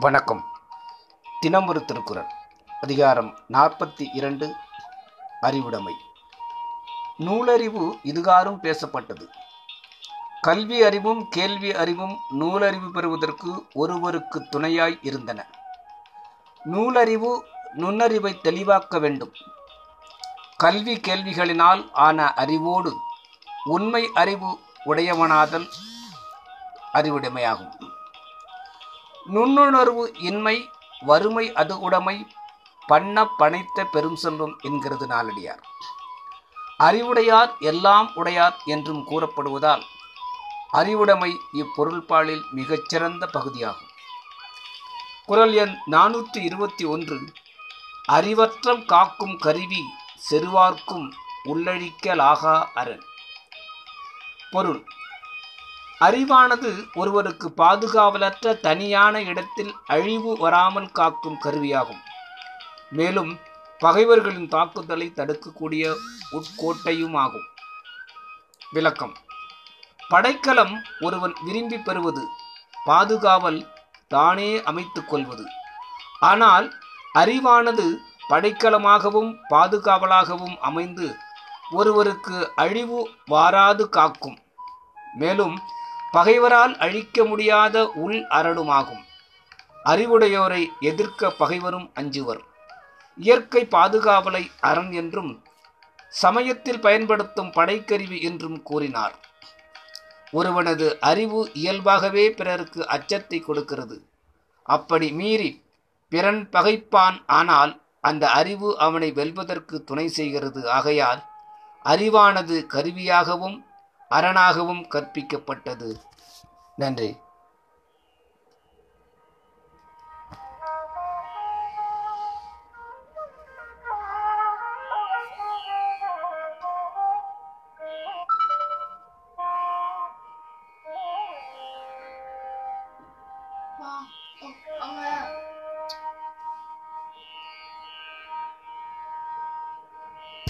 வணக்கம். தினமொரு திருக்குறள். அதிகாரம் நாற்பத்தி இரண்டு அறிவுடைமை. நூலறிவு இதுகாரும் பேசப்பட்டது. கல்வி அறிவும் கேள்வி அறிவும் நூலறிவு பெறுவதற்கு ஒருவருக்கு துணையாய் இருந்தன. நூலறிவு நுண்ணறிவை தெளிவாக்க வேண்டும். கல்வி கேள்விகளினால் ஆன அறிவோடு உண்மை அறிவு உடையவனாதல் அறிவுடைமையாகும். நுண்ணுணர்வு இன்மை வறுமை அது உடைமை பண்ண பனைத்த பெரும் செல்வம் என்கிறது நாளடியார். அறிவுடையார் எல்லாம் உடையார் என்றும் கூறப்படுவதால் அறிவுடைமை இப்பொருள்பாலில் மிகச்சிறந்த பகுதியாகும். குரல் எண் நானூற்றி இருபத்தி ஒன்று. அறிவற்றம் காக்கும் கருவி செருவார்க்கும் உள்ளழிக்கலாகா அரண். பொருள். அறிவானது ஒருவருக்கு பாதுகாவலற்ற தனியான இடத்தில் அழிவு வராமல் காக்கும் கருவியாகும். மேலும் பகைவர்களின் தாக்குதலை தடுக்கக்கூடிய உட்கோட்டையும் ஆகும் விளக்கம். படைக்கலம் ஒருவன் விரும்பி பெறுவது பாதுகாவல் தானே அமைத்துக் கொள்வது. ஆனால் அறிவானது படைக்கலமாகவும் பாதுகாவலாகவும் அமைந்து ஒருவருக்கு அழிவு வாராது காக்கும். மேலும் பகைவரால் அழிக்க முடியாத உள் அரணுமாகும் அறிவுடையோரை எதிர்க்க பகைவரும் அஞ்சுவர். இயற்கை பாதுகாவலை அரண் என்றும் சமயத்தில் பயன்படுத்தும் படைக்கருவி என்றும் கூறினார். ஒருவனது அறிவு இயல்பாகவே பிறருக்கு அச்சத்தை கொடுக்கிறது. அப்படி மீறி பிறன் பகைப்பான் ஆனால் அந்த அறிவு அவனை வெல்வதற்கு துணை செய்கிறது. ஆகையால் அறிவானது கருவியாகவும் அரணாகவும் கற்பிக்கப்பட்டது. நன்றி. 啊 ok